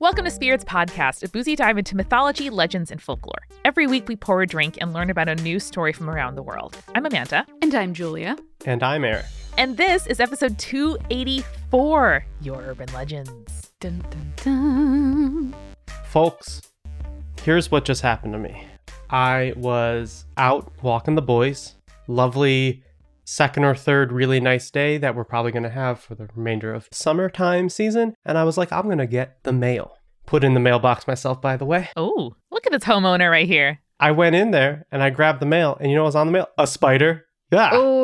Welcome to Spirits Podcast, a boozy dive into mythology, legends, and folklore. Every week we pour a drink and learn about a new story from around the world. I'm Amanda. And I'm Julia. And I'm Eric. And this is episode 284 Your Urban Legends. Dun, dun, dun. Folks, here's what just happened to me. I was out walking the boys. Lovely second or third really nice day that we're probably going to have for the remainder of summertime season. And I was like, I'm going to get the mail. Put in the mailbox myself, by the way. Oh, look at this homeowner right here. I went in there and I grabbed the mail, and you know what was on the mail? A spider. Yeah. Oh.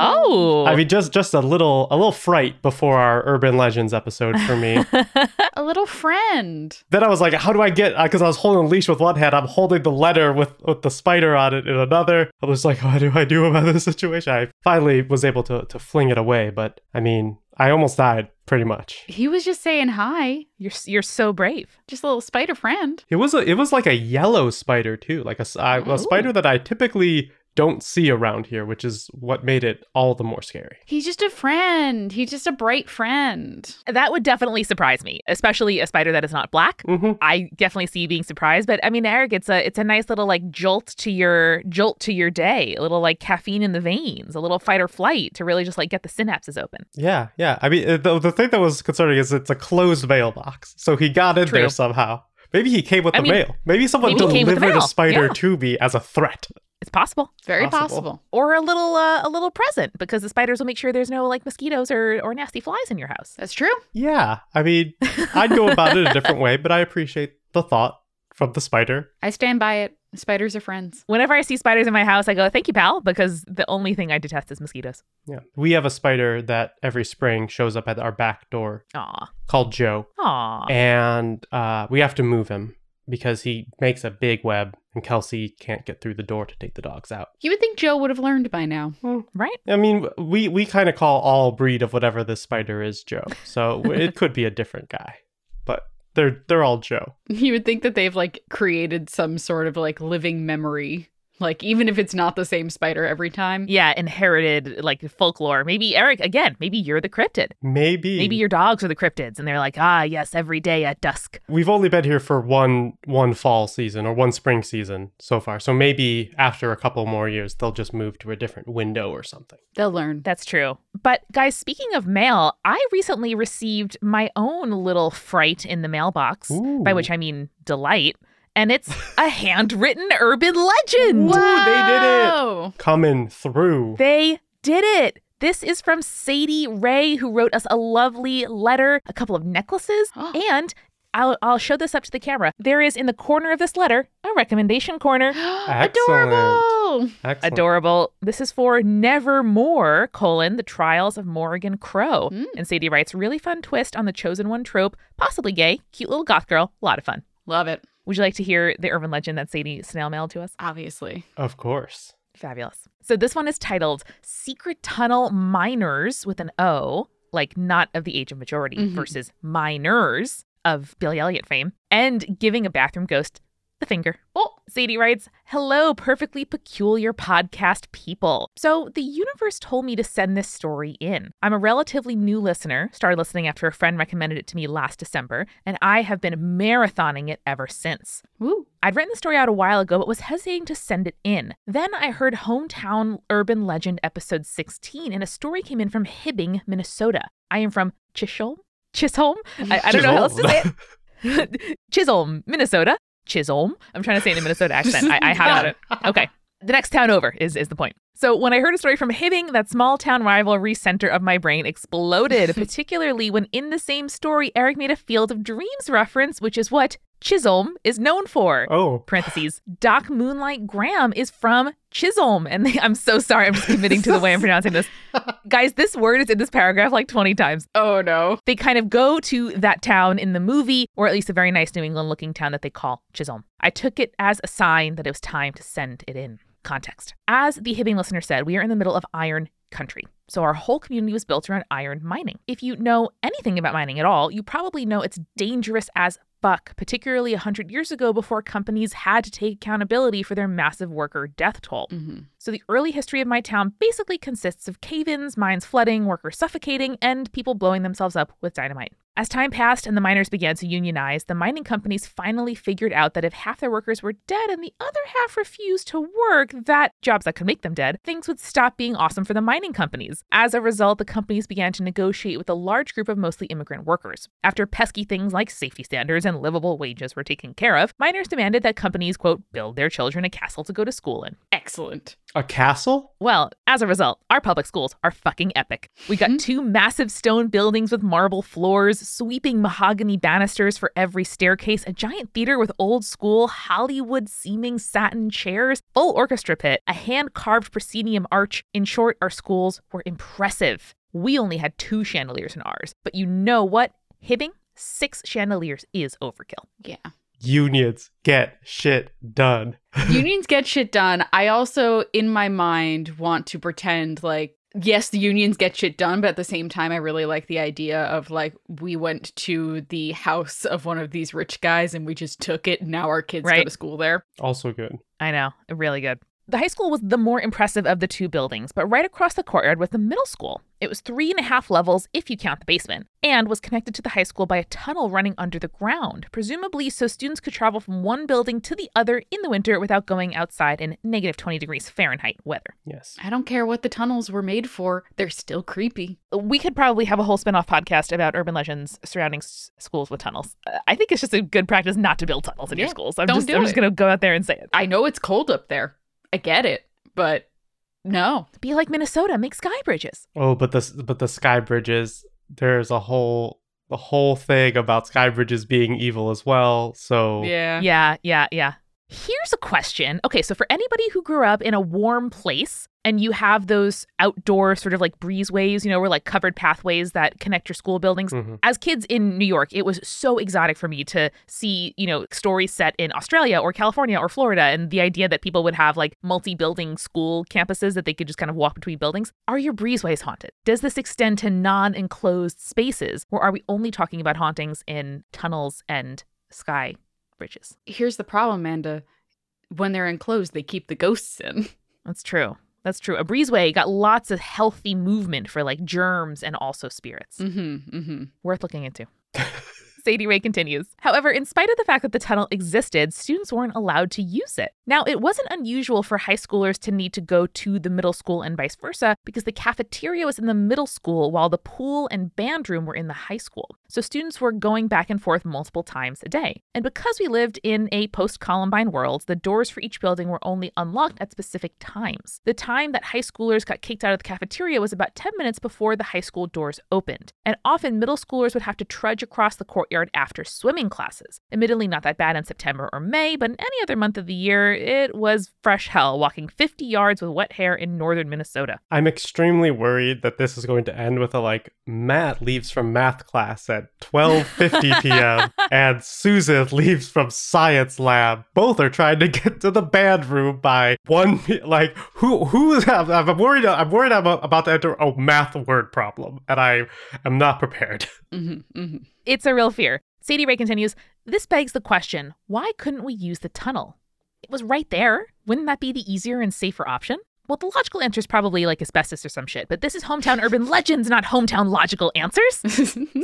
Oh. I mean, just just a little a little fright before our urban legends episode for me. a little friend. then I was like, how do I get? Uh, because I was holding a leash with one hand, I'm holding the letter with with the spider on it in another. I was like, what do I do about this situation? I finally was able to to fling it away, but I mean, I almost died pretty much. He was just saying hi. You're, you're so brave. Just a little spider friend. It was a it was like a yellow spider too, like a Oh. spider that I typically don't see around here, which is what made it all the more scary. He's just a friend. He's just a bright friend. That would definitely surprise me, especially a spider that is not black. hmm I definitely see you being surprised, but I mean, Eric, it's a it's a nice little like jolt to your jolt to your day, a little like caffeine in the veins, a little fight or flight to really just like get the synapses open. Yeah, yeah. I mean, uh, the, the thing that was concerning is it's a closed mailbox, so he got in True. there somehow. Maybe he came with I the mean, mail. Maybe someone maybe he came with the delivered a spider Yeah. to me as a threat. It's possible, Very Possible. possible. or a little uh, a little present because the spiders will make sure there's no like mosquitoes or or nasty flies in your house. That's true. Yeah, I mean, I'd go about it a different way, but I appreciate the thought from the spider. I stand by it. Spiders are friends. Whenever I see spiders in my house, I go, "Thank you, pal," because the only thing I detest is mosquitoes. Yeah, we have a spider that every spring shows up at our back door Aw, called Joe, aw. and uh, we have to move him because he makes a big web, and Kelsey can't get through the door to take the dogs out. You would think Joe would have learned by now. right? I mean, we we kind of call all breed of whatever this spider is Joe, so it could be a different guy, but they're they're all Joe. You would think that they've like created some sort of like living memory. Like even if it's not the same spider every time. Yeah, inherited like folklore. Maybe Eric again. Maybe you're the cryptid. Maybe Maybe your dogs are the cryptids, and they're like, ah, yes, every day at dusk. we've only been here for one one fall season or one spring season so far, so maybe after a couple more years they'll just move to a different window or something. They'll learn. That's true. But guys, speaking of mail, I recently received my own little fright in the mailbox, by which I mean delight. And it's a handwritten urban legend. Ooh, they did it. Coming through. They did it. This is from Sadie Ray, who wrote us a lovely letter, a couple of necklaces, and I'll, I'll show this up to the camera. There is in the corner of this letter a recommendation corner. Adorable. Excellent. Adorable. This is for Nevermoor, colon, the trials of Morrigan Crow. Mm. And Sadie writes, really fun twist on the chosen one trope, possibly gay, cute little goth girl, a lot of fun. Love it. Would you like to hear the urban legend that Sadie snail mailed to us? Obviously. Of course. Fabulous. So this one is titled Secret Tunnel Miners with an O, like not of the age of majority Mhm. versus miners of Billy Elliot fame, and giving a bathroom ghost the finger. Oh, Sadie writes, Hello, perfectly peculiar podcast people. So the universe told me to send this story in. I'm a relatively new listener, started listening after a friend recommended it to me last December, and I have been marathoning it ever since. Woo. I'd written the story out a while ago, but was hesitating to send it in. Then I heard Hometown Urban Legend episode 16, and a story came in from Hibbing, Minnesota. I am from Chisholm? Chisholm? I, I don't know how else to say it. Chisholm, Minnesota. Chisholm. I'm trying to say in a Minnesota accent. I, I have it. Okay. The next town over is, is the point. So when I heard a story from Hibbing, that small town rivalry center of my brain exploded, particularly when in the same story, Eric made a Field of Dreams reference, which is what Chisholm is known for. Oh, Parentheses. Doc Moonlight Graham is from Chisholm. And they, I'm so sorry. I'm just committing to the way I'm pronouncing this. Guys, this word is in this paragraph like 20 times Oh no. they kind of go to that town in the movie, or at least a very nice New England looking town that they call Chisholm. I took it as a sign that it was time to send it in. Context. As the Hibbing listener said, we are in the middle of iron country. So our whole community was built around iron mining. If you know anything about mining at all, you probably know it's dangerous as fuck, particularly 100 years ago before companies had to take accountability for their massive worker death toll. hmm So the early history of my town basically consists of cave ins, mines flooding, workers suffocating, and people blowing themselves up with dynamite. As time passed and the miners began to unionize, the mining companies finally figured out that if half their workers were dead and the other half refused to work, that jobs that could make them dead, things would stop being awesome for the mining companies. As a result, the companies began to negotiate with a large group of mostly immigrant workers. After pesky things like safety standards and livable wages were taken care of, miners demanded that companies, quote, build their children a castle to go to school in. Excellent. A castle? Well, as a result, our public schools are fucking epic. We got mm-hmm. two massive stone buildings with marble floors, sweeping mahogany banisters for every staircase, a giant theater with old school Hollywood seeming satin chairs, full orchestra pit, a hand carved proscenium arch. In short, our schools were impressive. We only had two chandeliers in ours, but you know what? Hibbing, six chandeliers is overkill. Yeah. Unions get shit done. Unions get shit done. I also, in my mind, want to pretend like, yes, the unions get shit done, but at the same time, I really like the idea of like, we went to the house of one of these rich guys and we just took it. And now our kids go to school there. Also good. I know, really good. The high school was the more impressive of the two buildings, but right across the courtyard was the middle school. It was three and a half levels if you count the basement, and was connected to the high school by a tunnel running under the ground, presumably so students could travel from one building to the other in the winter without going outside in negative 20 degrees Fahrenheit weather. Yes. I don't care what the tunnels were made for, they're still creepy. We could probably have a whole spin off podcast about urban legends surrounding s- schools with tunnels. Uh, I think it's just a good practice not to build tunnels in your schools. I'm don't just, do I'm it. just going to go out there and say it. I know it's cold up there. I get it, but no. Be like Minnesota, make sky bridges. Oh, but the but the sky bridges. There's a whole the whole thing about sky bridges being evil as well. So Yeah. Yeah, yeah, yeah. Here's a question. Okay, so for anybody who grew up in a warm place and you have those outdoor sort of like breezeways, you know, or like covered pathways that connect your school buildings. Mhm. As kids in New York, it was so exotic for me to see, you know, stories set in Australia or California or Florida and the idea that people would have like multi building school campuses that they could just kind of walk between buildings. Are your breezeways haunted? Does this extend to non enclosed spaces or are we only talking about hauntings in tunnels and sky bridges? Here's the problem, Amanda. When they're enclosed, they keep the ghosts in. That's true. That's true. A breezeway got lots of healthy movement for like germs and also spirits. Mm-hmm. Mm-hmm. Worth looking into. Sadie Ray continues. However, in spite of the fact that the tunnel existed, students weren't allowed to use it. Now, it wasn't unusual for high schoolers to need to go to the middle school and vice versa because the cafeteria was in the middle school while the pool and band room were in the high school. So students were going back and forth multiple times a day. And because we lived in a post Columbine world, the doors for each building were only unlocked at specific times. The time that high schoolers got kicked out of the cafeteria was about 10 minutes before the high school doors opened. And often middle schoolers would have to trudge across the courtyard after swimming classes. Admittedly, not that bad in September or May, but in any other month of the year, it was fresh hell walking 50 yards with wet hair in northern Minnesota. I'm extremely worried that this is going to end with a like Matt leaves from math class 12:50 p.m. and Susan leaves from science lab. Both are trying to get to the band room by one like who who is I'm, I'm worried I'm worried I'm about to enter a math word problem and I am not prepared. Mm-hmm. Mm-hmm. It's a real fear. Sadie Ray continues This begs the question why couldn't we use the tunnel? It was right there. Wouldn't that be the easier and safer option? Well, the logical answer is probably like asbestos or some shit, but this is hometown urban legends, not hometown logical answers.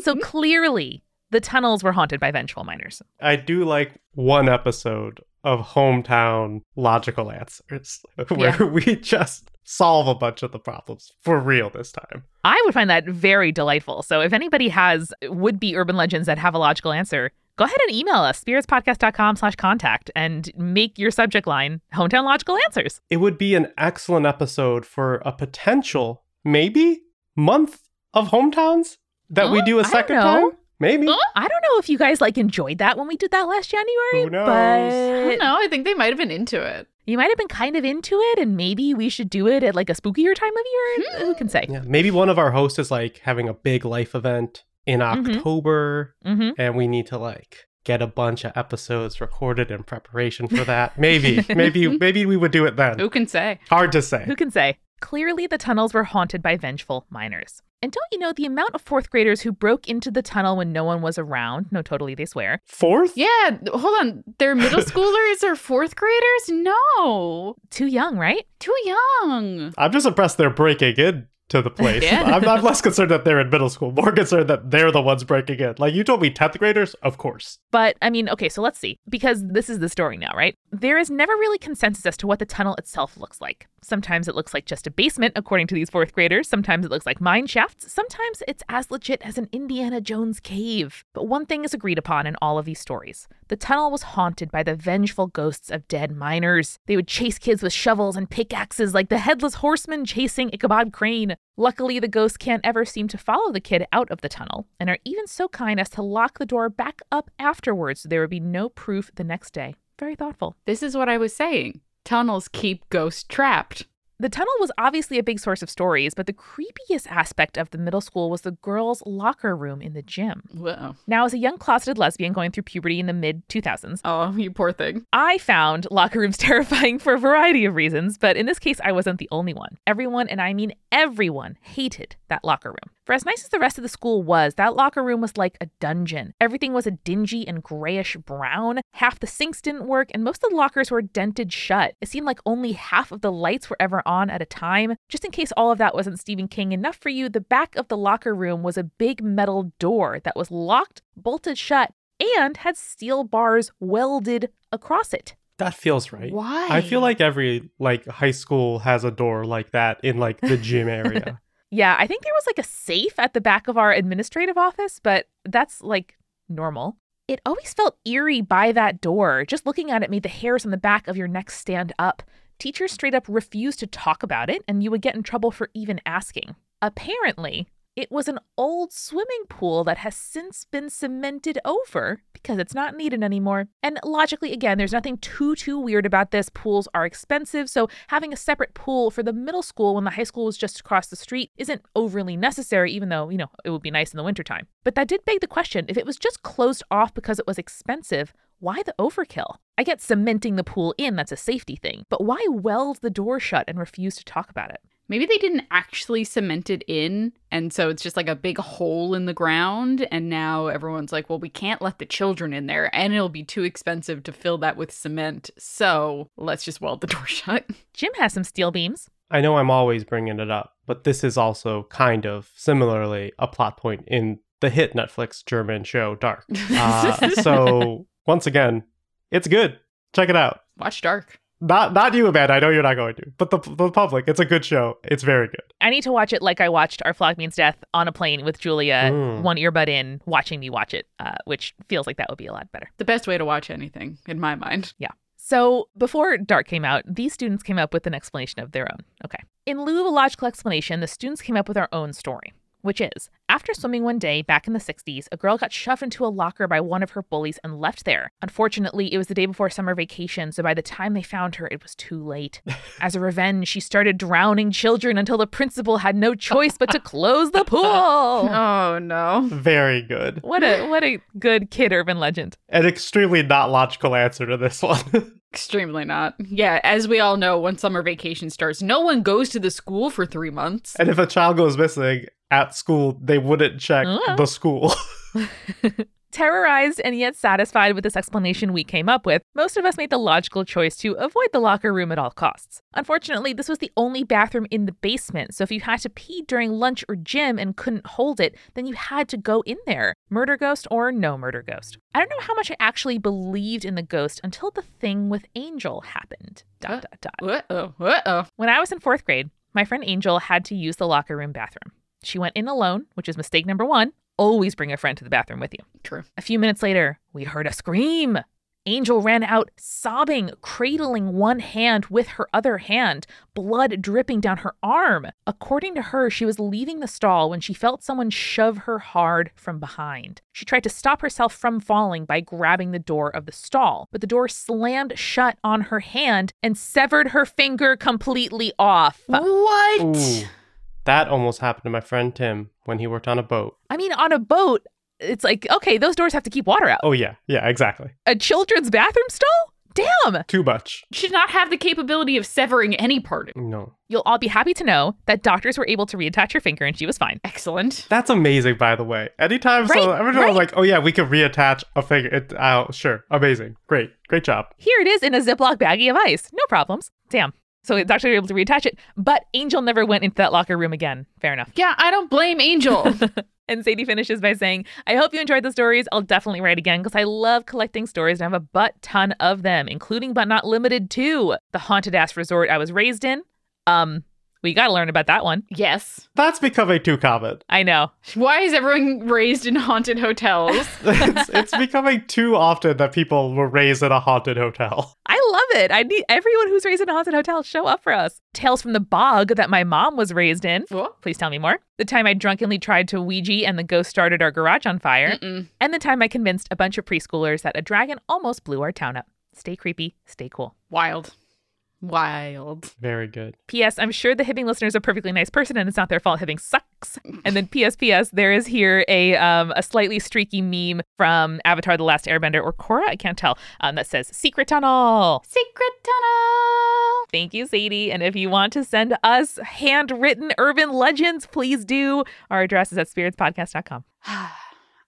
So clearly, the tunnels were haunted by vengeful miners. I do like one episode of hometown logical answers where Yeah. we just solve a bunch of the problems for real this time. I would find that very delightful. So if anybody has would be urban legends that have a logical answer, go ahead and email us, spiritspodcast.com slash contact, and make your subject line hometown logical answers. it would be an excellent episode for a potential maybe month of hometowns that we Huh? do a I don't second time maybe Huh? I don't know if you guys like enjoyed that when we did that last January, Who knows? I but don't know. I think they might have been into it. you might have been kind of into it, and maybe we should do it at like a spookier time of year. Hmm. Who can say? yeah maybe one of our hosts is like having a big life event in Mhm. october hmm and we need to like get a bunch of episodes recorded in preparation for that maybe maybe maybe we would do it then Who can say? hard to say Who can say? Clearly, the tunnels were haunted by vengeful miners. And don't you know the amount of fourth graders who broke into the tunnel when no one was around? No, totally, they swear. fourth Yeah, hold on. They're middle schoolers or fourth graders? No. Too young, right? Too young. i'm just impressed they're breaking in to the place. Yeah. I'm, I'm less concerned that they're in middle school, more concerned that they're the ones breaking in. Like you told me 10th graders? Of course. But I mean, okay, so let's see. Because this is the story now, right? There is never really consensus as to what the tunnel itself looks like. Sometimes it looks like just a basement, according to these fourth graders. Sometimes it looks like mine shafts. Sometimes it's as legit as an Indiana Jones cave. But one thing is agreed upon in all of these stories the tunnel was haunted by the vengeful ghosts of dead miners. They would chase kids with shovels and pickaxes like the headless horseman chasing Ichabod Crane. Luckily, the ghosts can't ever seem to follow the kid out of the tunnel and are even so kind as to lock the door back up afterwards so there would be no proof the next day. Very thoughtful. This is what I was saying. Tunnels keep ghosts trapped. The tunnel was obviously a big source of stories, but the creepiest aspect of the middle school was the girls' locker room in the gym. Whoa. Now, as a young closeted lesbian going through puberty in the mid 2000s, Oh, you poor thing. I found locker rooms terrifying for a variety of reasons, but in this case, I wasn't the only one. Everyone, and I mean everyone, hated that locker room. For as nice as the rest of the school was, that locker room was like a dungeon. Everything was a dingy and grayish brown. Half the sinks didn't work, and most of the lockers were dented shut. It seemed like only half of the lights were ever on at a time. Just in case all of that wasn't Stephen King enough for you, the back of the locker room was a big metal door that was locked, bolted shut, and had steel bars welded across it. That feels right. Why? I feel like every like high school has a door like that in like the gym area. Yeah, I think there was like a safe at the back of our administrative office, but that's like normal. It always felt eerie by that door. Just looking at it made the hairs on the back of your neck stand up. Teachers straight up refused to talk about it, and you would get in trouble for even asking. Apparently, it was an old swimming pool that has since been cemented over because it's not needed anymore. And logically, again, there's nothing too, too weird about this. Pools are expensive, so having a separate pool for the middle school when the high school was just across the street isn't overly necessary, even though, you know, it would be nice in the wintertime. But that did beg the question if it was just closed off because it was expensive, why the overkill? I get cementing the pool in, that's a safety thing, but why weld the door shut and refuse to talk about it? Maybe they didn't actually cement it in, and so it's just like a big hole in the ground. And now everyone's like, well, we can't let the children in there, and it'll be too expensive to fill that with cement. So let's just weld the door shut. Jim has some steel beams. I know I'm always bringing it up, but this is also kind of similarly a plot point in the hit Netflix German show Dark. Uh, so once again, it's good. Check it out. Watch Dark. Not not you, Amanda. I know you're not going to, but the the public. It's a good show. It's very good. I need to watch it like I watched Our Flag Means Death on a plane with Julia, Mm. one earbud in, watching me watch it, uh, which feels like that would be a lot better. The best way to watch anything, in my mind. Yeah. So, before Dark came out, these students came up with an explanation of their own. Okay. In lieu of a logical explanation, the students came up with our own story, which is after swimming one day back in the 60s, a girl got shoved into a locker by one of her bullies and left there. Unfortunately, it was the day before summer vacation, so by the time they found her, it was too late. As a revenge, she started drowning children until the principal had no choice but to close the pool. Oh no. Very good. What a what a good kid urban legend. An extremely not logical answer to this one. Extremely not. Yeah, as we all know, when summer vacation starts, no one goes to the school for three months. and if a child goes missing at school, they wouldn't check Uh. the school. Terrorized and yet satisfied with this explanation we came up with, most of us made the logical choice to avoid the locker room at all costs. Unfortunately, this was the only bathroom in the basement, so if you had to pee during lunch or gym and couldn't hold it, then you had to go in there. Murder ghost or no murder ghost. I don't know how much I actually believed in the ghost until the thing with Angel happened. Dot dot dot. Uh oh. Uh oh. When I was in fourth grade, my friend Angel had to use the locker room bathroom. She went in alone, which is mistake number one. Always bring a friend to the bathroom with you. True. A few minutes later, we heard a scream. Angel ran out, sobbing, cradling one hand with her other hand, blood dripping down her arm. According to her, she was leaving the stall when she felt someone shove her hard from behind. She tried to stop herself from falling by grabbing the door of the stall, but the door slammed shut on her hand and severed her finger completely off. What? Ooh. That almost happened to my friend Tim when he worked on a boat. I mean, on a boat, it's like, okay, those doors have to keep water out. Oh yeah, yeah, exactly. A children's bathroom stall? Damn! Too much. Should not have the capability of severing any part of. No. You'll all be happy to know that doctors were able to reattach her finger and she was fine. Excellent. That's amazing, by the way. Anytime so Right, every time I'm right. like, oh yeah, we can reattach a finger. It, oh, sure, amazing, great, great job. Here it is in a Ziploc baggie of ice. No problems. Damn. So it's actually able to reattach it. But Angel never went into that locker room again. Fair enough. Yeah, I don't blame Angel. And Sadie finishes by saying, I hope you enjoyed the stories. I'll definitely write again because I love collecting stories and I have a butt ton of them, including but not limited to the haunted ass resort I was raised in. Um, we got to learn about that one. yes. That's becoming too common. I know. Why is everyone raised in haunted hotels? it's, it's becoming too often that people were raised in a haunted hotel. I love it. I need everyone who's raised in a haunted hotel show up for us. Tales from the bog that my mom was raised in. What? Please tell me more. The time I drunkenly tried to Ouija and the ghost started our garage on fire. Mm-mm. And the time I convinced a bunch of preschoolers that a dragon almost blew our town up. Stay creepy, stay cool. Wild. Wild. Very good. P.S. I'm sure the Hibbing listener is a perfectly nice person and it's not their fault Hibbing sucks. And then P.S. P.S. There is here a um, a slightly streaky meme from Avatar: The Last Airbender or Korra, I can't tell, um, that says "Secret Tunnel." Secret tunnel. Thank you, Sadie. And if you want to send us handwritten urban legends, please do. Our address is at spiritspodcast.com.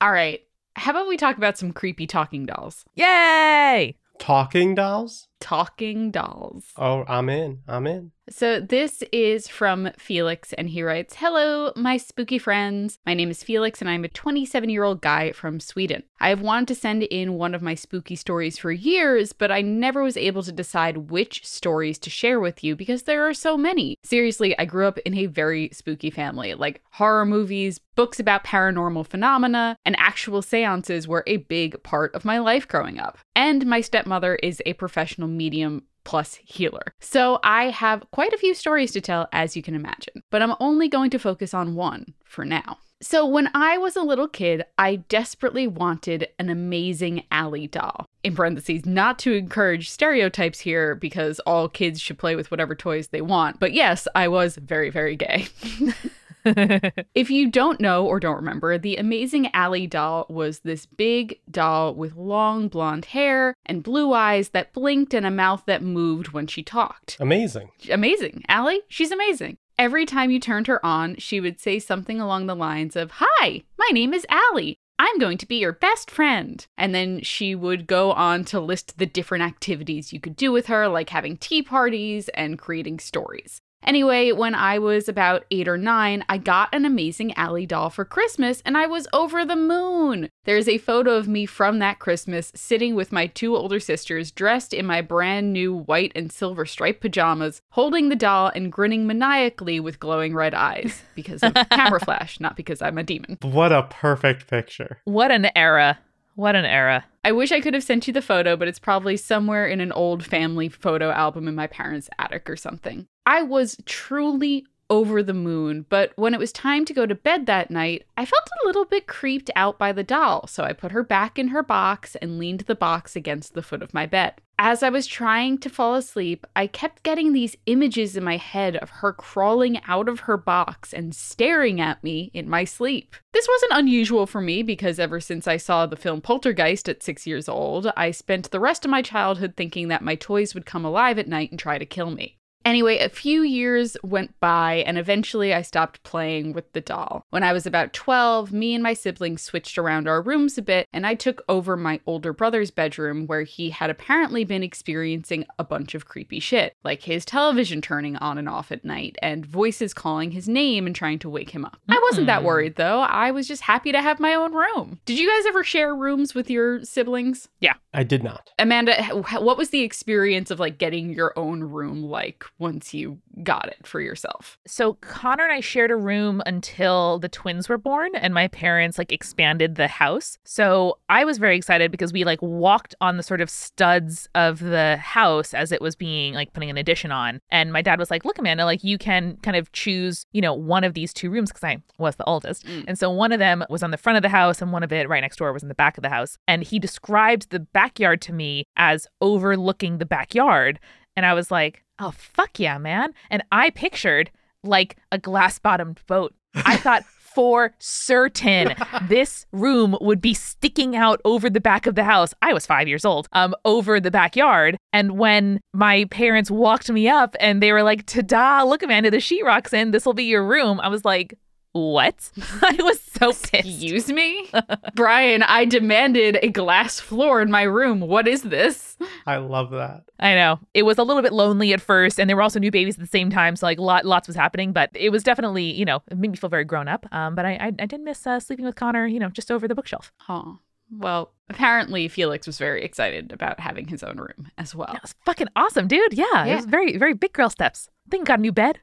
All right. How about we talk about some creepy talking dolls? Yay! Talking dolls? Talking dolls. Oh, I'm in. I'm in. So this is from Felix, and he writes Hello, my spooky friends. My name is Felix, and I'm a 27 year old guy from Sweden. I have wanted to send in one of my spooky stories for years, but I never was able to decide which stories to share with you because there are so many. Seriously, I grew up in a very spooky family. Like horror movies, books about paranormal phenomena, and actual seances were a big part of my life growing up. And my stepmother is a professional medium plus healer. So I have quite a few stories to tell, as you can imagine, but I'm only going to focus on one for now. So, when I was a little kid, I desperately wanted an amazing Ally doll. In parentheses, not to encourage stereotypes here because all kids should play with whatever toys they want. But yes, I was very, very gay. If you don't know or don't remember, the Amazing Ally doll was this big doll with long blonde hair and blue eyes that blinked and a mouth that moved when she talked. Amazing. Amazing. Ally, she's amazing. Every time you turned her on, she would say something along the lines of, Hi, my name is Ally. I'm going to be your best friend. And then she would go on to list the different activities you could do with her, like having tea parties and creating stories. Anyway, when I was about eight or nine, I got an amazing Ally doll for Christmas and I was over the moon. There's a photo of me from that Christmas sitting with my two older sisters dressed in my brand new white and silver striped pajamas, holding the doll and grinning maniacally with glowing red eyes because of camera flash, not because I'm a demon. What a perfect picture. What an era. What an era. I wish I could have sent you the photo, but it's probably somewhere in an old family photo album in my parents' attic or something. I was truly over the moon, but when it was time to go to bed that night, I felt a little bit creeped out by the doll, so I put her back in her box and leaned the box against the foot of my bed. As I was trying to fall asleep, I kept getting these images in my head of her crawling out of her box and staring at me in my sleep. This wasn't unusual for me because ever since I saw the film Poltergeist at six years old, I spent the rest of my childhood thinking that my toys would come alive at night and try to kill me. Anyway, a few years went by, and eventually I stopped playing with the doll. When I was about 12, me and my siblings switched around our rooms a bit, and I took over my older brother's bedroom where he had apparently been experiencing a bunch of creepy shit, like his television turning on and off at night, and voices calling his name and trying to wake him up. Wasn't that Mm. worried though, I was just happy to have my own room. Did you guys ever share rooms with your siblings? Yeah. I did not. Amanda, what was the experience of like getting your own room like once you got it for yourself? So Connor and I shared a room until the twins were born and my parents like expanded the house. So I was very excited because we like walked on the sort of studs of the house as it was being like putting an addition on. And my dad was like, "Look Amanda, like you can kind of choose, you know, one of these two rooms because I was the oldest. Mm. And so one of them was on the front of the house and one of it right next door was in the back of the house. And he described the backyard to me as overlooking the backyard. And I was like, oh, fuck yeah, man. And I pictured like a glass bottomed boat. I thought for certain this room would be sticking out over the back of the house. I was five years old, um, over the backyard. And when my parents walked me up and they were like, ta da, look, Amanda, the sheetrock's in, this will be your room. I was like, What? I was so pissed. Excuse me? Brian, I demanded a glass floor in my room. What is this? I love that. I know. It was a little bit lonely at first, and there were also new babies at the same time, so like lot, lots was happening. But it was definitely, you know, it made me feel very grown up. Um, but I, I, I did miss uh, sleeping with Connor, you know, just over the bookshelf. Oh. Well, apparently Felix was very excited about having his own room as well. That was fucking awesome, dude. Yeah, it was very, very big girl steps. I think got a new bed.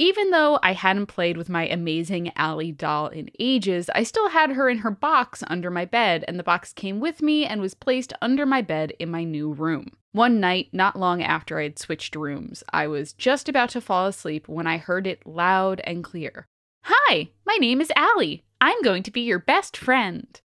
Even though I hadn't played with my amazing Ally doll in ages, I still had her in her box under my bed, and the box came with me and was placed under my bed in my new room. One night, not long after I had switched rooms, I was just about to fall asleep when I heard it loud and clear. Hi, my name is Ally. I'm going to be your best friend.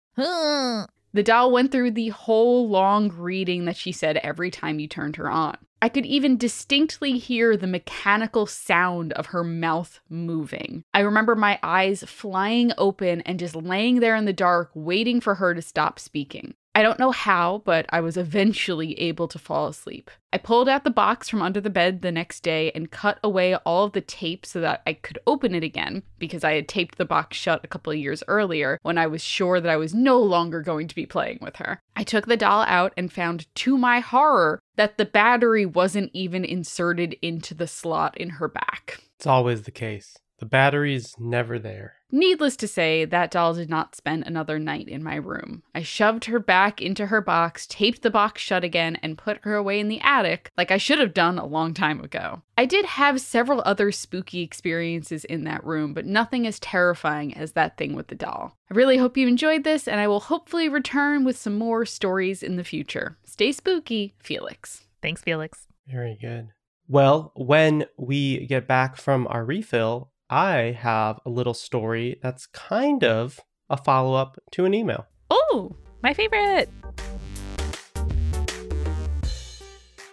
The doll went through the whole long reading that she said every time you turned her on. I could even distinctly hear the mechanical sound of her mouth moving. I remember my eyes flying open and just laying there in the dark, waiting for her to stop speaking. I don't know how, but I was eventually able to fall asleep. I pulled out the box from under the bed the next day and cut away all of the tape so that I could open it again because I had taped the box shut a couple of years earlier when I was sure that I was no longer going to be playing with her. I took the doll out and found to my horror that the battery wasn't even inserted into the slot in her back. It's always the case. The battery's never there. Needless to say, that doll did not spend another night in my room. I shoved her back into her box, taped the box shut again, and put her away in the attic, like I should have done a long time ago. I did have several other spooky experiences in that room, but nothing as terrifying as that thing with the doll. I really hope you enjoyed this, and I will hopefully return with some more stories in the future. Stay spooky, Felix. Thanks, Felix. Very good. Well, when we get back from our refill, I have a little story that's kind of a follow up to an email. Oh, my favorite.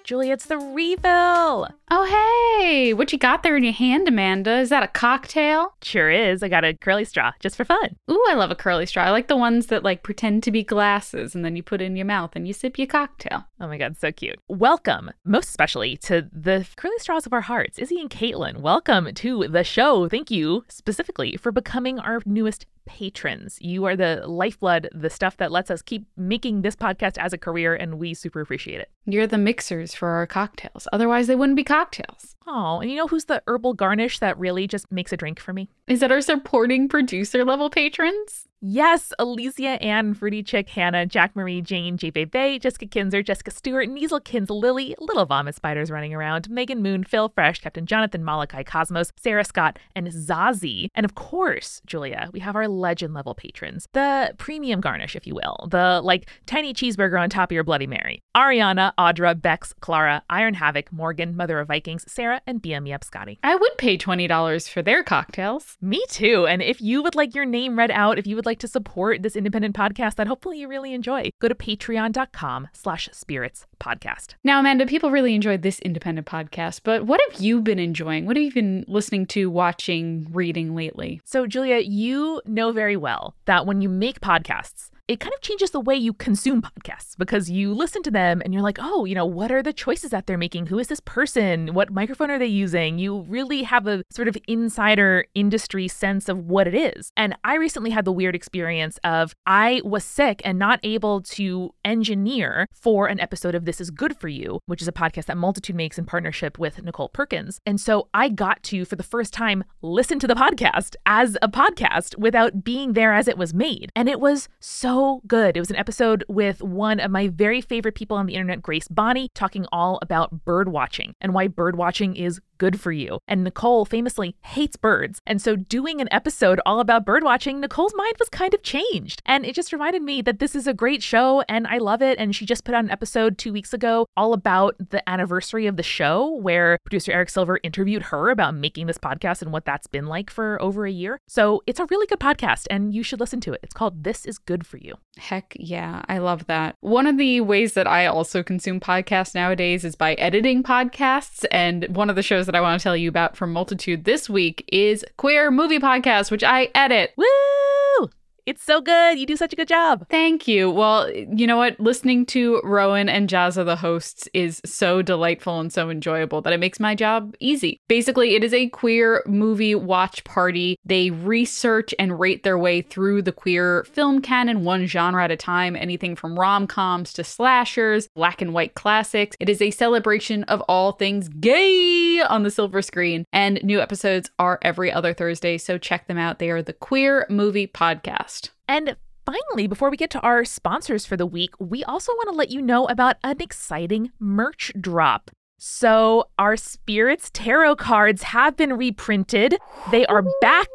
Julie, it's the refill. Oh, hey, what you got there in your hand, Amanda? Is that a cocktail? Sure is. I got a curly straw just for fun. Ooh, I love a curly straw. I like the ones that like pretend to be glasses and then you put it in your mouth and you sip your cocktail. Oh my God, so cute. Welcome, most especially to the curly straws of our hearts, Izzy and Caitlin. Welcome to the show. Thank you specifically for becoming our newest patrons. You are the lifeblood, the stuff that lets us keep making this podcast as a career, and we super appreciate it. You're the mixers for our cocktails. Otherwise, they wouldn't be cocktails. Oh, and you know who's the herbal garnish that really just makes a drink for me? Is that our supporting producer level patrons? Yes, Alicia, Ann, Fruity Chick, Hannah, Jack Marie, Jane, J. Bay, Jessica Kinzer, Jessica Stewart, Kins, Lily, Little Vomit Spiders running around, Megan Moon, Phil Fresh, Captain Jonathan, Malachi Cosmos, Sarah Scott, and Zazie. And of course, Julia, we have our legend level patrons, the premium garnish, if you will, the like tiny cheeseburger on top of your Bloody Mary. Ariana, Audra, Bex, Clara, Iron Havoc, Morgan, Mother of Vikings, Sarah, and BM Yep Scotty. I would pay $20 for their cocktails. Me too. And if you would like your name read out, if you would like to support this independent podcast that hopefully you really enjoy, go to patreon.com slash spirits podcast. Now, Amanda, people really enjoyed this independent podcast, but what have you been enjoying? What have you been listening to, watching, reading lately? So, Julia, you know very well that when you make podcasts, it kind of changes the way you consume podcasts because you listen to them and you're like, oh, you know, what are the choices that they're making? Who is this person? What microphone are they using? You really have a sort of insider industry sense of what it is. And I recently had the weird experience of I was sick and not able to engineer for an episode of This Is Good For You, which is a podcast that Multitude makes in partnership with Nichole Perkins. And so I got to, for the first time, listen to the podcast as a podcast without being there as it was made. And it was so good. It was an episode with one of my very favorite people on the internet, Grace Bonney, talking all about bird watching and why bird watching is good for you. And Nichole famously hates birds. And so doing an episode all about bird watching, Nichole's mind was kind of changed. And it just reminded me that this is a great show and I love it. And she just put out an episode two weeks ago all about the anniversary of the show where producer Eric Silver interviewed her about making this podcast and what that's been like for over a year. So it's a really good podcast and you should listen to it. It's called This Is Good For You. Heck yeah, I love that. One of the ways that I also consume podcasts nowadays is by editing podcasts. And one of the shows that I want to tell you about from Multitude this week is Queer Movie Podcast, which I edit. Woo! It's so good. You do such a good job. Thank you. Well, you know what? Listening to Rowan and Jazza, the hosts, is so delightful and so enjoyable that it makes my job easy. Basically, it is a queer movie watch party. They research and rate their way through the queer film canon, one genre at a time, anything from rom coms to slashers, black and white classics. It is a celebration of all things gay on the silver screen, and new episodes are every other Thursday, so check them out. They are the Queer Movie Podcast. And finally, before we get to our sponsors for the week, we also want to let you know about an exciting merch drop. So, our Spirits Tarot cards have been reprinted. They are back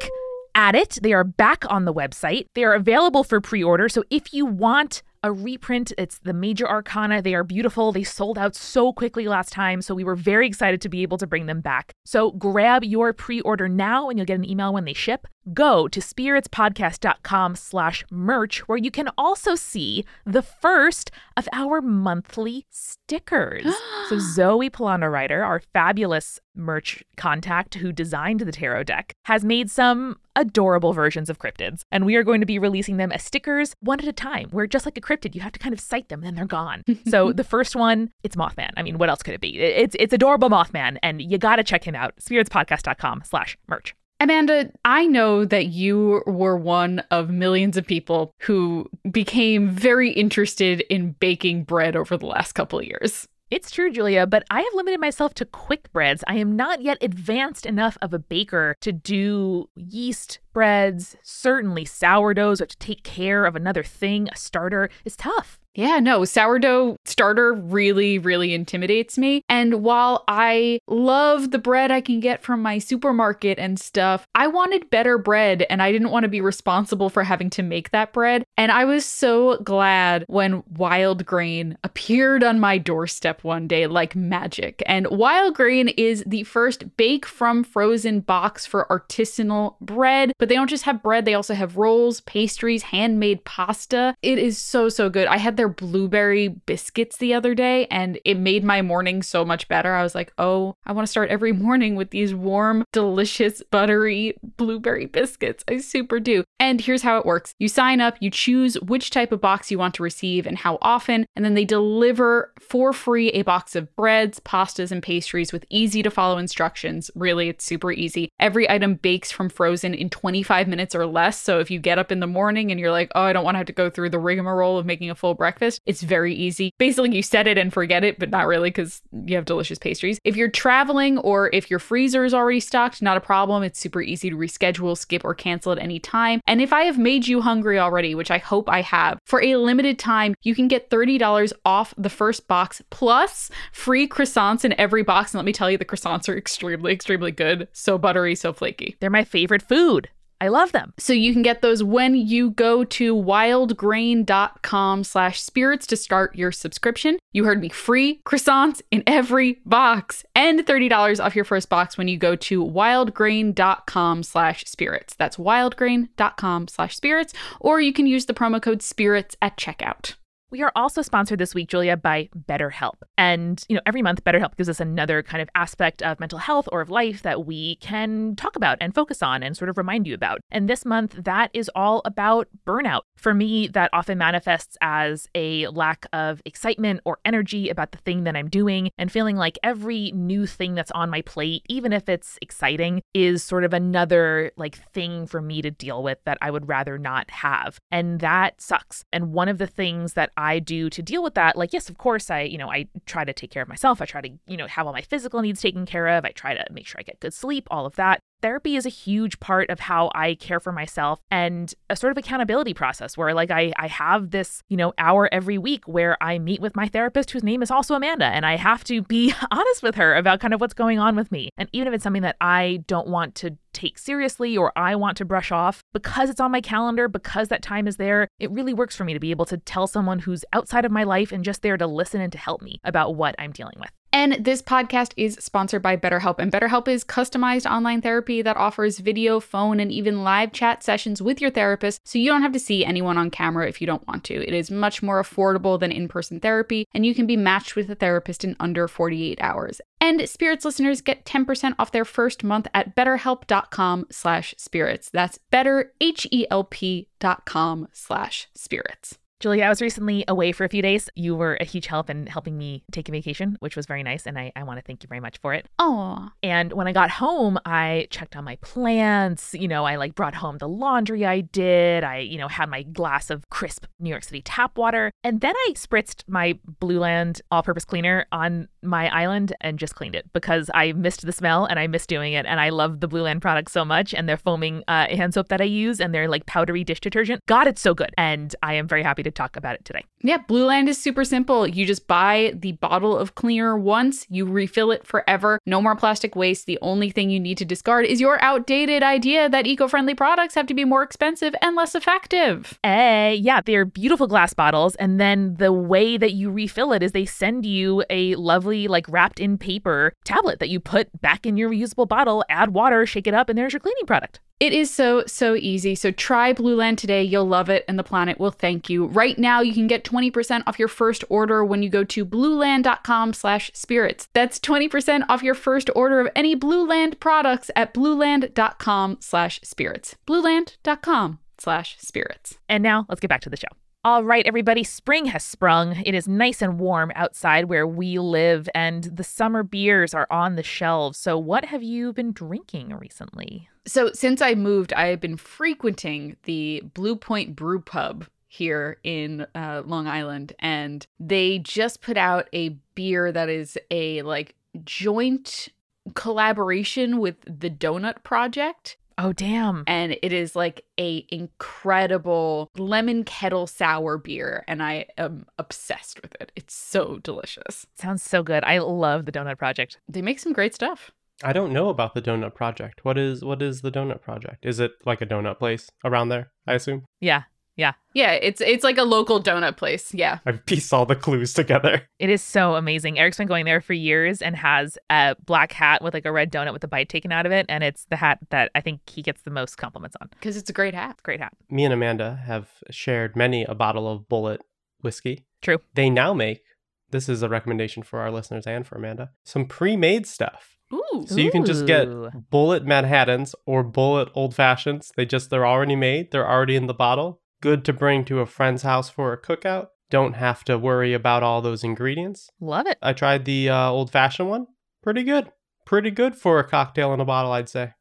at it. They are back on the website. They are available for pre order. So, if you want a reprint. It's the major arcana. They are beautiful. They sold out so quickly last time, so we were very excited to be able to bring them back. So grab your pre-order now and you'll get an email when they ship. Go to spiritspodcast.com slash merch, where you can also see the first of our monthly stickers. so Zoe Polano Writer, our fabulous merch contact who designed the tarot deck, has made some adorable versions of cryptids. And we are going to be releasing them as stickers one at a time, where just like a cryptid, you have to kind of sight them, then they're gone. so the first one, it's Mothman. I mean, what else could it be? It's it's adorable Mothman, and you gotta check him out. Spiritspodcast.com slash merch. Amanda, I know that you were one of millions of people who became very interested in baking bread over the last couple of years. It's true, Julia, but I have limited myself to quick breads. I am not yet advanced enough of a baker to do yeast breads, certainly sourdoughs, to take care of another thing. A starter is tough. Yeah, no, sourdough starter really, really intimidates me. And while I love the bread I can get from my supermarket and stuff, I wanted better bread and I didn't want to be responsible for having to make that bread. And I was so glad when Wild Grain appeared on my doorstep one day like magic. And Wild Grain is the first bake from frozen box for artisanal bread, but they don't just have bread, they also have rolls, pastries, handmade pasta. It is so, so good. I had their their blueberry biscuits the other day and it made my morning so much better. I was like, oh, I want to start every morning with these warm, delicious, buttery blueberry biscuits. I super do. And here's how it works you sign up, you choose which type of box you want to receive and how often, and then they deliver for free a box of breads, pastas, and pastries with easy to follow instructions. Really, it's super easy. Every item bakes from frozen in 25 minutes or less. So if you get up in the morning and you're like, oh, I don't want to have to go through the rigmarole of making a full breakfast breakfast. It's very easy. Basically, you set it and forget it, but not really because you have delicious pastries. If you're traveling or if your freezer is already stocked, not a problem. It's super easy to reschedule, skip, or cancel at any time. And if I have made you hungry already, which I hope I have, for a limited time, you can get $30 off the first box plus free croissants in every box. And let me tell you, the croissants are extremely, extremely good. So buttery, so flaky. They're my favorite food. I love them. So you can get those when you go to wildgrain.com slash spirits to start your subscription. You heard me free croissants in every box and $30 off your first box when you go to wildgrain.com slash spirits. That's wildgrain.com slash spirits, or you can use the promo code spirits at checkout. We are also sponsored this week, Julia, by BetterHelp. And, you know, every month BetterHelp gives us another kind of aspect of mental health or of life that we can talk about and focus on and sort of remind you about. And this month, that is all about burnout. For me, that often manifests as a lack of excitement or energy about the thing that I'm doing and feeling like every new thing that's on my plate, even if it's exciting, is sort of another like thing for me to deal with that I would rather not have. And that sucks. And one of the things that I do to deal with that, like, yes, of course, I, you know, I try to take care of myself. I try to, you know, have all my physical needs taken care of. I try to make sure I get good sleep, all of that. Therapy is a huge part of how I care for myself and a sort of accountability process where like I I have this, you know, hour every week where I meet with my therapist whose name is also Amanda and I have to be honest with her about kind of what's going on with me. And even if it's something that I don't want to take seriously or I want to brush off, because it's on my calendar, because that time is there, it really works for me to be able to tell someone who's outside of my life and just there to listen and to help me about what I'm dealing with. And this podcast is sponsored by BetterHelp. And BetterHelp is customized online therapy that offers video, phone, and even live chat sessions with your therapist so you don't have to see anyone on camera if you don't want to. It is much more affordable than in person therapy, and you can be matched with a therapist in under 48 hours. And Spirits listeners get 10% off their first month at betterhelp.com slash spirits. That's better, H-E-L-P dot com slash spirits. Julia, I was recently away for a few days. You were a huge help in helping me take a vacation, which was very nice. And I, I want to thank you very much for it. Oh, And when I got home, I checked on my plants. You know, I like brought home the laundry I did. I, you know, had my glass of crisp New York City tap water. And then I spritzed my Blue Land all purpose cleaner on my island and just cleaned it because I missed the smell and I missed doing it. And I love the Blue Land products so much and their foaming uh, hand soap that I use and their like powdery dish detergent. God, it's so good. And I am very happy to talk about it today. Yeah, Blue Land is super simple. You just buy the bottle of cleaner once, you refill it forever. No more plastic waste. The only thing you need to discard is your outdated idea that eco friendly products have to be more expensive and less effective. Eh, yeah, they're beautiful glass bottles. And then the way that you refill it is they send you a lovely, like wrapped in paper tablet that you put back in your reusable bottle, add water, shake it up, and there's your cleaning product. It is so, so easy. So try Blueland today. You'll love it, and the planet will thank you. Right now, you can get 20% off your first order when you go to blueland.com slash spirits. That's 20% off your first order of any Blueland products at blueland.com slash spirits. blueland.com slash spirits. And now let's get back to the show. All right, everybody, spring has sprung. It is nice and warm outside where we live, and the summer beers are on the shelves. So, what have you been drinking recently? So since I moved, I have been frequenting the Blue Point Brew Pub here in uh, Long Island, and they just put out a beer that is a like joint collaboration with the Donut Project. Oh, damn. And it is like a incredible lemon kettle sour beer, and I am obsessed with it. It's so delicious. Sounds so good. I love the Donut Project. They make some great stuff. I don't know about the donut project. What is what is the donut project? Is it like a donut place around there? I assume. Yeah, yeah. Yeah, it's it's like a local donut place. Yeah. I've pieced all the clues together. It is so amazing. Eric's been going there for years and has a black hat with like a red donut with a bite taken out of it. And it's the hat that I think he gets the most compliments on. Because it's a great hat. Great hat. Me and Amanda have shared many a bottle of Bulleit whiskey. True. They now make this is a recommendation for our listeners and for Amanda. Some pre-made stuff. Ooh. So you can just get Bulleit Manhattans or Bulleit Old Fashions. They just they're already made. They're already in the bottle. Good to bring to a friend's house for a cookout. Don't have to worry about all those ingredients. Love it. I tried the uh, old fashioned one. Pretty good. Pretty good for a cocktail in a bottle, I'd say.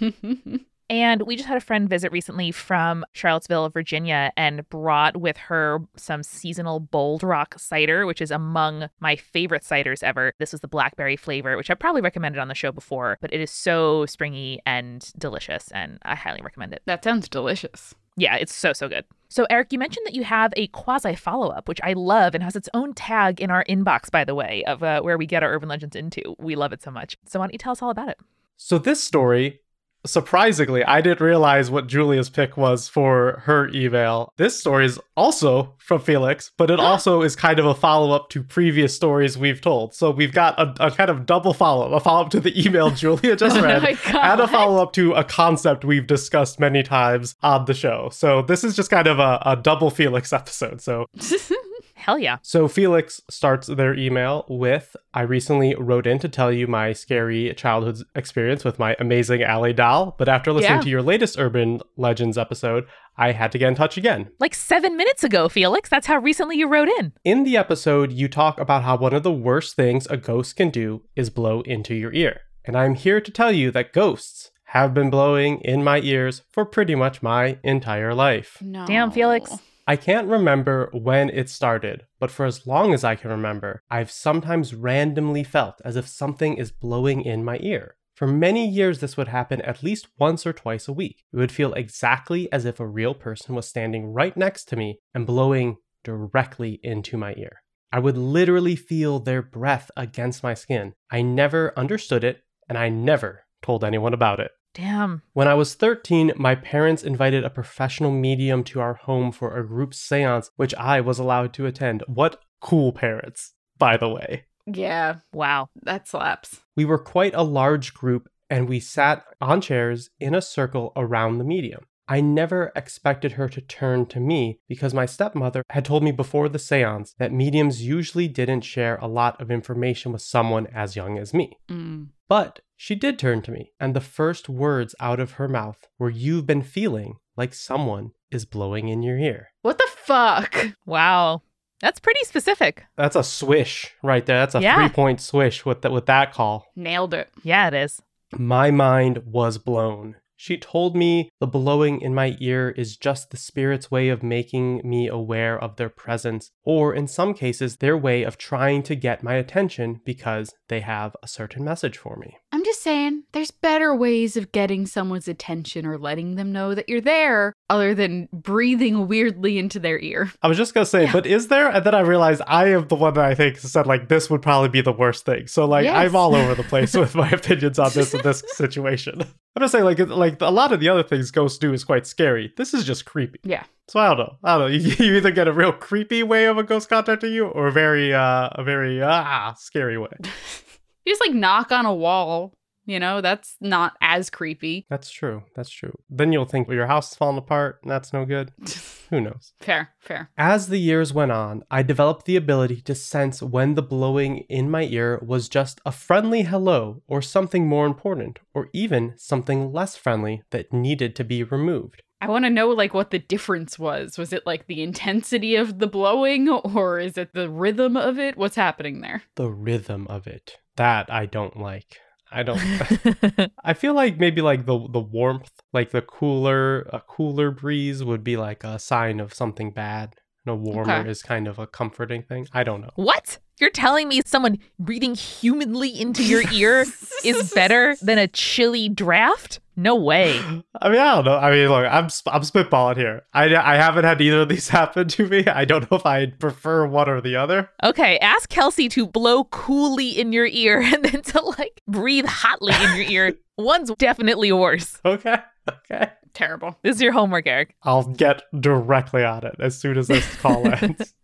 And we just had a friend visit recently from Charlottesville, Virginia, and brought with her some seasonal Bold Rock cider, which is among my favorite ciders ever. This was the blackberry flavor, which I've probably recommended on the show before, but it is so springy and delicious, and I highly recommend it. that sounds delicious. Yeah, it's so, so good. So, Eric, you mentioned that you have a quasi follow up, which I love and has its own tag in our inbox, by the way, of uh, where we get our urban legends into. We love it so much. So, why don't you tell us all about it? So this story, surprisingly, I didn't realize what Julia's pick was for her email. This story is also from Felix, but it also is kind of a follow up to previous stories we've told. So we've got a, a kind of double follow up, a follow up to the email Julia just Oh read. And a follow up to a concept we've discussed many times on the show. So this is just kind of a, a double Felix episode. So Hell yeah. so Felix starts their email with I recently wrote in to tell you my scary childhood experience with my amazing Ally doll, but after listening Yeah. to your latest Urban Legends episode, I had to get in touch again. Like seven minutes ago, Felix. That's how recently you wrote in. In the episode, you talk about how one of the worst things a ghost can do is blow into your ear. And I'm here to tell you that ghosts have been blowing in my ears for pretty much my entire life. no. Damn, Felix. I can't remember when it started, but for as long as I can remember, I've sometimes randomly felt as if something is blowing in my ear. For many years, this would happen at least once or twice a week. It would feel exactly as if a real person was standing right next to me and blowing directly into my ear. I would literally feel their breath against my skin. I never understood it, and I never told anyone about it. Damn. When I was 13, my parents invited a professional medium to our home for a group seance, which I was allowed to attend. What cool parents, by the way. Yeah, Wow. that slaps. We were quite a large group and we sat on chairs in a circle around the medium. I never expected her to turn to me because my stepmother had told me before the seance that mediums usually didn't share a lot of information with someone as young as me. Mm. But she did turn to me, and the first words out of her mouth were, You've been feeling like someone is blowing in your ear. What the fuck? Wow. That's pretty specific. That's a swish right there. That's a Yeah. three point swish with, that with that call. Nailed it. Yeah, it is. My mind was blown. She told me the blowing in my ear is just the spirit's way of making me aware of their presence, or in some cases, their way of trying to get my attention because they have a certain message for me. I'm just saying, there's better ways of getting someone's attention or letting them know that you're there other than breathing weirdly into their ear. I was just gonna say, Yeah. but is there? And then I realized I am the one that I think said like this would probably be the worst thing. So like Yes. I'm all over the place with my opinions on this in this situation. I'm just saying like like a lot of the other things ghosts do is quite scary. This is just creepy. Yeah. So I don't know. I don't know. You, you either get a real creepy way of a ghost contacting you, or a very uh a very ah scary way. You just like knock on a wall, you know, that's not as creepy. That's true. That's true. Then you'll think well, your house is falling apart, and that's no good. Who knows? fair, fair. As the years went on, I developed the ability to sense when the blowing in my ear was just a friendly hello or something more important, or even something less friendly that needed to be removed. I want to know like what the difference was. Was it like the intensity of the blowing or is it the rhythm of it? What's happening there? The rhythm of it. That I don't like. I don't I feel like maybe like the the warmth, like the cooler a cooler breeze would be like a sign of something bad. And a warmer Okay. is kind of a comforting thing. I don't know. what? You're telling me someone breathing humanly into your ear is better than a chilly draft? No way. I mean, I don't know. I mean, look, I'm I'm spitballing here. I I haven't had either of these happen to me. I don't know if I prefer one or the other. Okay, ask Kelsey to blow coolly in your ear and then to like breathe hotly in your ear. One's definitely worse. Okay, okay. Terrible. This is your homework, Eric. I'll get directly on it as soon as this call ends.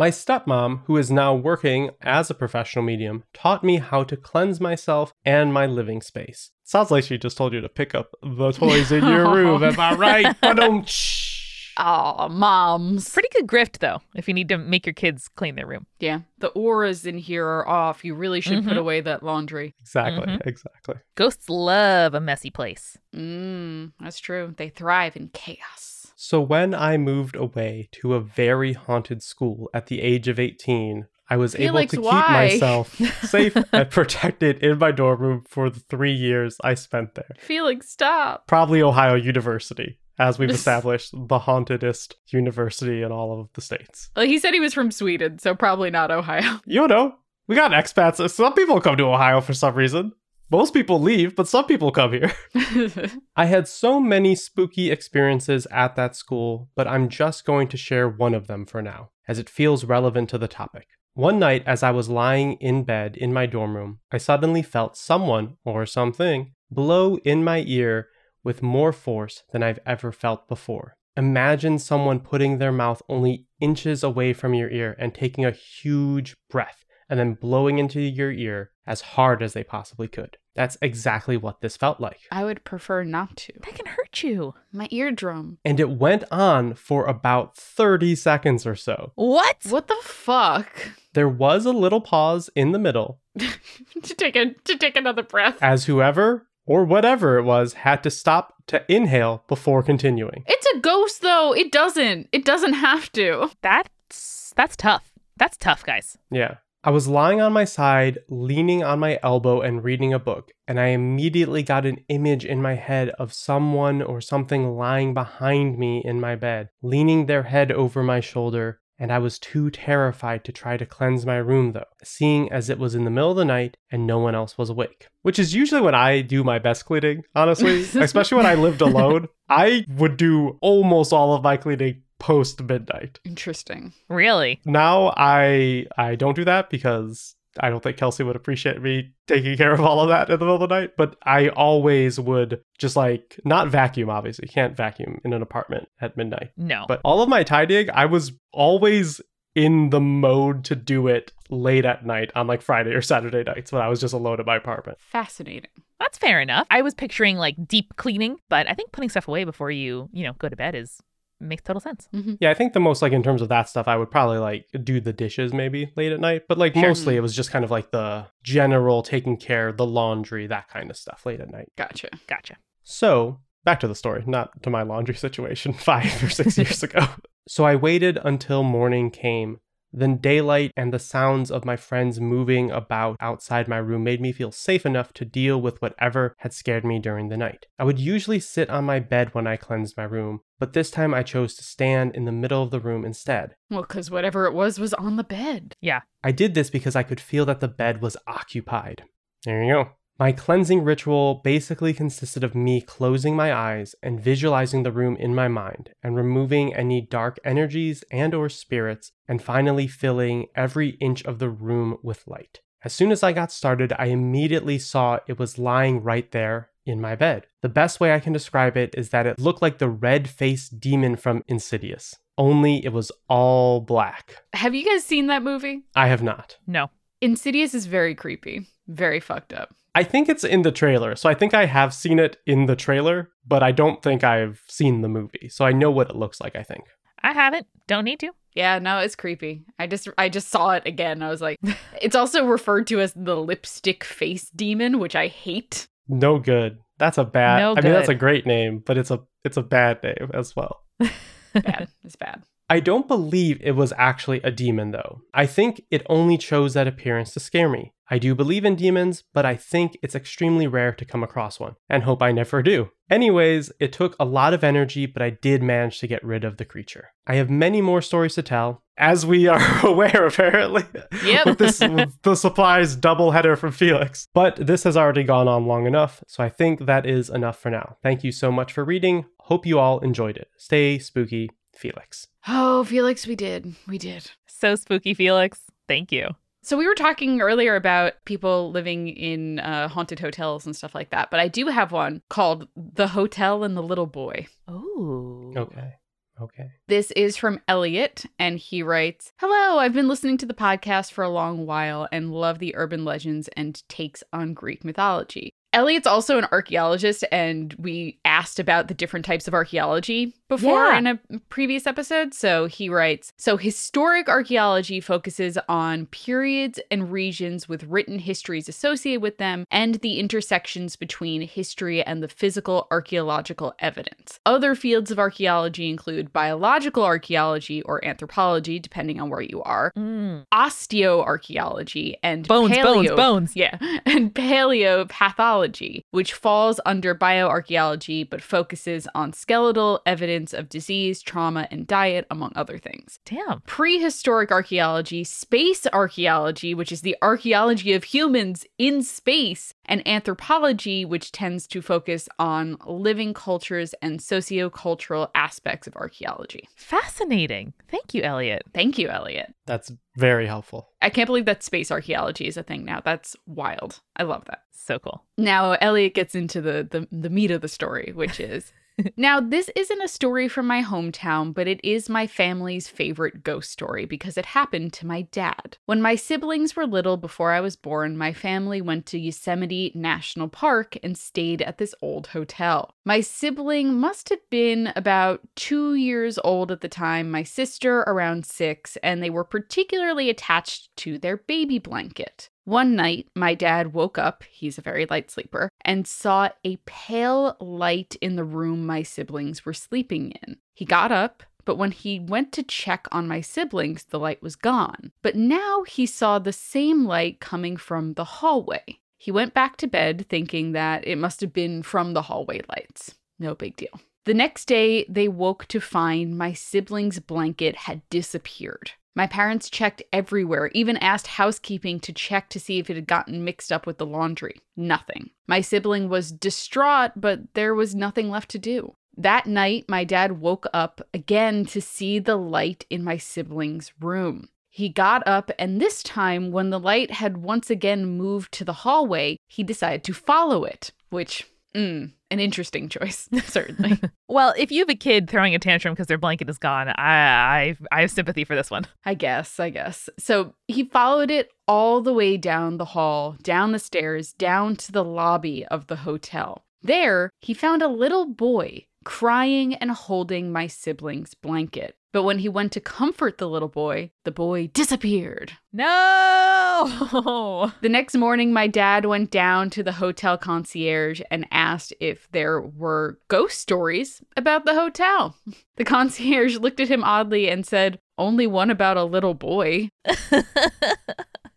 My stepmom, who is now working as a professional medium, taught me how to cleanse myself and my living space. Sounds like she just told you to pick up the toys in your room. Am I right? Ba-dum-tsh. Aw, moms. Pretty good grift though, if you need to make your kids clean their room. Yeah, the auras in here are off. You really should put Mhm. away that laundry. Exactly, Mhm. exactly. Ghosts love a messy place. Mm, that's true. They thrive in chaos. So when I moved away to a very haunted school at the age of 18, I was able Felix, to keep why? myself safe and protected in my dorm room for the three years I spent there. Felix, stop. Probably Ohio University, as we've established the hauntedest university in all of the states. Well, he said he was from Sweden, so probably not Ohio. You know, we got expats. Some people come to Ohio for some reason. Most people leave, but some people come here. I had so many spooky experiences at that school, but I'm just going to share one of them for now, as it feels relevant to the topic. One night, as I was lying in bed in my dorm room, I suddenly felt someone, or something, blow in my ear with more force than I've ever felt before. Imagine someone putting their mouth only inches away from your ear and taking a huge breath and then blowing into your ear as hard as they possibly could. That's exactly what this felt like. I would prefer not to. That can hurt you. My eardrum. and it went on for about 30 seconds or so. What? What the fuck? There was a little pause in the middle to take a to take another breath. as whoever or whatever it was had to stop to inhale before continuing. It's a ghost though. It doesn't. It doesn't have to. That's that's tough. That's tough, guys. Yeah. I was lying on my side, leaning on my elbow and reading a book, and I immediately got an image in my head of someone or something lying behind me in my bed, leaning their head over my shoulder, and I was too terrified to try to cleanse my room though, seeing as it was in the middle of the night and no one else was awake. Which is usually when I do my best cleaning, honestly, especially when I lived alone. I would do almost all of my cleaning post midnight. Interesting. Really? Now I I don't do that because I don't think Kelsey would appreciate me taking care of all of that in the middle of the night. But I always would just like not vacuum. Obviously, you can't vacuum in an apartment at midnight. No. But all of my tidying, I was always in the mode to do it late at night on like Friday or Saturday nights when I was just alone in my apartment. Fascinating. That's fair enough. I was picturing like deep cleaning, but I think putting stuff away before you, you know, go to bed is makes total sense. Mm-hmm. Yeah, I think the most like in terms of that stuff, I would probably like do the dishes maybe late at night, but like Sure. mostly it was just kind of like the general taking care, the laundry, that kind of stuff late at night. Gotcha. Gotcha. So back to the story, not to my laundry situation five or six years ago. So I waited until morning came. Then daylight and the sounds of my friends moving about outside my room made me feel safe enough to deal with whatever had scared me during the night. I would usually sit on my bed when I cleansed my room, but this time I chose to stand in the middle of the room instead. Well, because whatever it was was on the bed. Yeah. I did this because I could feel that the bed was occupied. There you go. My cleansing ritual basically consisted of me closing my eyes and visualizing the room in my mind and removing any dark energies and or spirits and finally filling every inch of the room with light. As soon as I got started, I immediately saw it was lying right there in my bed. The best way I can describe it is that it looked like the red-faced demon from Insidious, only it was all black. Have you guys seen that movie? I have not. No. Insidious is very creepy, very fucked up. I think it's in the trailer. So I think I have seen it in the trailer, but I don't think I've seen the movie. So I know what it looks like, I think. I haven't. Don't need to. Yeah, no, it's creepy. I just I just saw it again. I was like, it's also referred to as the lipstick face demon, which I hate. No good. That's a bad No I mean that's a great name, but it's a it's a bad name as well. Bad. it's bad. I don't believe it was actually a demon though. I think it only chose that appearance to scare me. I do believe in demons, but I think it's extremely rare to come across one, and hope I never do. Anyways, it took a lot of energy, but I did manage to get rid of the creature. I have many more stories to tell, as we are aware apparently. Yep. with this with the supplies double header from Felix. But this has already gone on long enough, so I think that is enough for now. Thank you so much for reading. Hope you all enjoyed it. Stay spooky, Felix. Oh, Felix, we did. We did. So spooky, Felix. Thank you. So we were talking earlier about people living in uh, haunted hotels and stuff like that, but I do have one called The Hotel and the Little Boy. Oh. Okay. Okay. This is from Elliot, and he writes Hello, I've been listening to the podcast for a long while and love the urban legends and takes on Greek mythology. Elliot's also an archaeologist, and we asked about the different types of archaeology before Yeah. in a previous episode. So he writes So, historic archaeology focuses on periods and regions with written histories associated with them and the intersections between history and the physical archaeological evidence. Other fields of archaeology include biological archaeology or anthropology, depending on where you are, Mm. osteoarchaeology, and Bones, bones, bones. yeah, and paleopathology, which falls under bioarchaeology but focuses on skeletal evidence of disease, trauma, and diet, among other things. Damn. Prehistoric archaeology, space archaeology, which is the archaeology of humans in space, and anthropology, which tends to focus on living cultures and sociocultural aspects of archaeology. Fascinating. Thank you, Elliot. Thank you, Elliot. That's very helpful. I can't believe that space archaeology is a thing now. That's wild. I love that. So cool. Now Elliot gets into the, the the meat of the story, which is now this isn't a story from my hometown, but it is my family's favorite ghost story because it happened to my dad. When my siblings were little before I was born, my family went to Yosemite National Park and stayed at this old hotel. My sibling must have been about two years old at the time, my sister around six, and they were particularly attached to their baby blanket. One night, my dad woke up, he's a very light sleeper, and saw a pale light in the room my siblings were sleeping in. He got up, but when he went to check on my siblings, the light was gone. But now he saw the same light coming from the hallway. He went back to bed thinking that it must have been from the hallway lights. No big deal. The next day, they woke to find my siblings' blanket had disappeared. My parents checked everywhere, even asked housekeeping to check to see if it had gotten mixed up with the laundry. Nothing. My sibling was distraught, but there was nothing left to do. That night, my dad woke up again to see the light in my sibling's room. He got up, and this time, when the light had once again moved to the hallway, he decided to follow it, which, mm, An interesting choice, certainly. Well, if you have a kid throwing a tantrum because their blanket is gone, I, I I have sympathy for this one. I guess, I guess. So he followed it all the way down the hall, down the stairs, down to the lobby of the hotel. There, he found a little boy crying and holding my sibling's blanket. But when he went to comfort the little boy, the boy disappeared. No. The next morning, my dad went down to the hotel concierge and asked if there were ghost stories about the hotel. The concierge looked at him oddly and said, Only one about a little boy.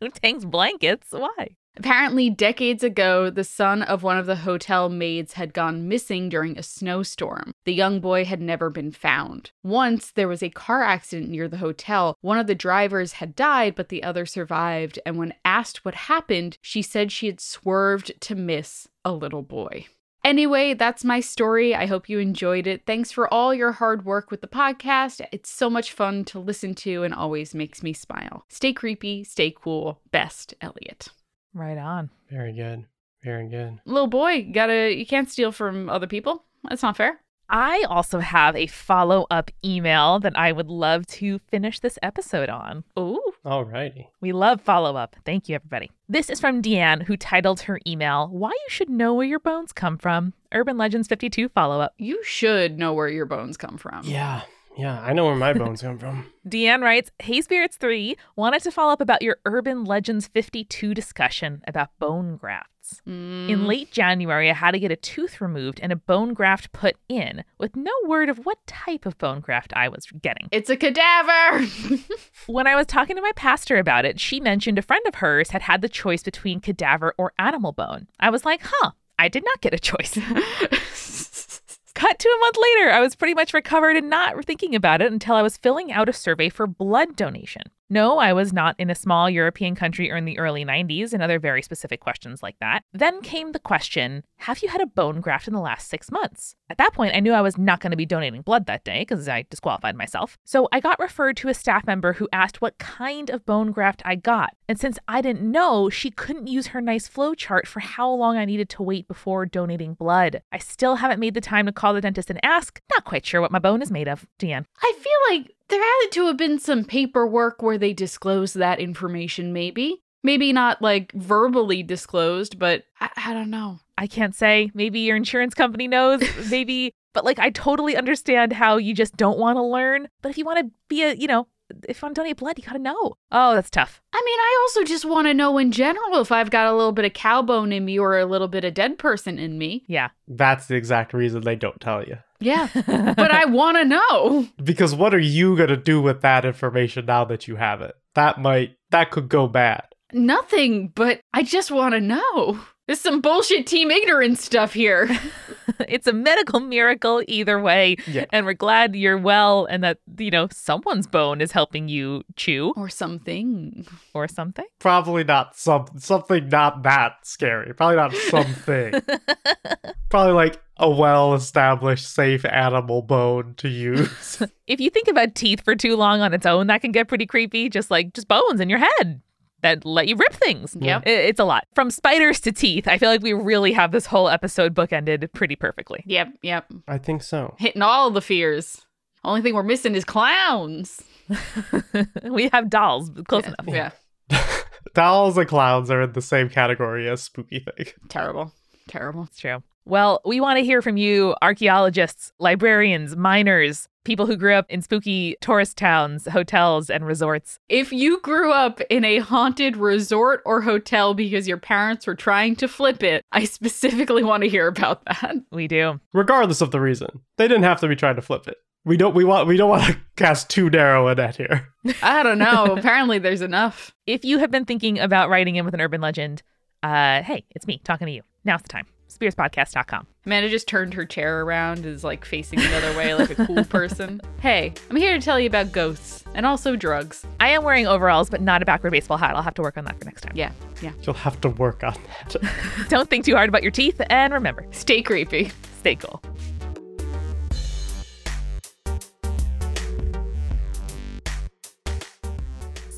Who tanks blankets? Why? Apparently, decades ago, the son of one of the hotel maids had gone missing during a snowstorm. The young boy had never been found. Once, there was a car accident near the hotel. One of the drivers had died, but the other survived. And when asked what happened, she said she had swerved to miss a little boy. Anyway, that's my story. I hope you enjoyed it. Thanks for all your hard work with the podcast. It's so much fun to listen to and always makes me smile. Stay creepy, stay cool. Best, Elliot. Right on. Very good. Very good. little boy you gotta you can't steal from other people that's not fair I also have a follow up email that I would love to finish this episode on. Oh Alrighty. We love follow up. Thank you, everybody. This is from Deanne, who titled her email, Why You Should Know Where Your Bones Come From. Urban Legends 52 follow up. you should know where your bones come from Yeah. Yeah. I know where my bones come from. Deanne writes, Hey Spirits 3, wanted to follow up about your Urban Legends 52 discussion about bone grafts. Mm, In late January, I had to get a tooth removed and a bone graft put in, with no word of what type of bone graft I was getting. it's a cadaver When I was talking to my pastor about it, she mentioned a friend of hers had had the choice between cadaver or animal bone. I was like, huh, I did not get a choice. Cut to a month later, I was pretty much recovered and not thinking about it until I was filling out a survey for blood donation. No, I was not in a small European country or in the early 90s and other very specific questions like that. Then came the question Have you had a bone graft in the last six months? At that point, I knew I was not going to be donating blood that day because I disqualified myself. So I got referred to a staff member who asked what kind of bone graft I got. And since I didn't know, she couldn't use her nice flow chart for how long I needed to wait before donating blood. I still haven't made the time to call the dentist and ask. Not quite sure what my bone is made of. Deanne. i feel like there had to have been some paperwork where they disclosed that information maybe maybe not like verbally disclosed but i, I don't know I can't say. Maybe your insurance company knows. Maybe. But like, I totally understand how you just don't want to learn. But if you want to be a, you know, if I'm to donate blood, you got to know. Oh, that's tough. I mean, I also just want to know in general if I've got a little bit of cow bone in me or a little bit of dead person in me. Yeah. That's the exact reason they don't tell you. Yeah, but I want to know. Because what are you going to do with that information now that you have it? That might, that could go bad. Nothing, but I just want to know. There's some bullshit team ignorance stuff here. it's a medical miracle either way. Yeah. And we're glad you're well and that, you know, someone's bone is helping you chew or something. or something. Probably not some, something not that scary. Probably not something. Probably like a well established, safe animal bone to use. if you think about teeth for too long on its own, that can get pretty creepy. Just like just bones in your head that let you rip things. Yep. I- It's a lot. From spiders to teeth, I feel like we really have this whole episode bookended pretty perfectly. Yep, yep. I think so. Hitting all the fears. Only thing we're missing is clowns. we have dolls, but close enough. Yeah. Dolls and clowns are in the same category as spooky thing. Terrible. Terrible. It's true. Well, we want to hear from you, archaeologists, librarians, miners, people who grew up in spooky tourist towns, hotels, and resorts. If you grew up in a haunted resort or hotel because your parents were trying to flip it, I specifically want to hear about that. We do. Regardless of the reason. They didn't have to be trying to flip it. We don't we want we don't want to cast too narrow a net here. I don't know. Apparently, there's enough. If you have been thinking about writing in with an urban legend, uh, hey, it's me talking to you. Now's the time. SpiritsPodcast.com. Amanda just turned her chair around, is like facing the other way like a cool person. Hey, I'm here to tell you about ghosts and also drugs. I am wearing overalls, but not a backward baseball hat. I'll have to work on that for next time. Yeah, yeah. You'll have to work on that. Don't think too hard about your teeth, and remember, Stay creepy. stay cool.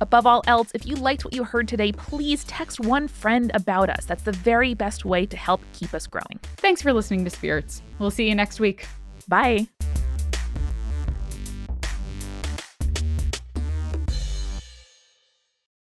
Above all else, if you liked what you heard today, please text one friend about us. That's the very best way to help keep us growing. Thanks for listening to Spirits. We'll see you next week. Bye.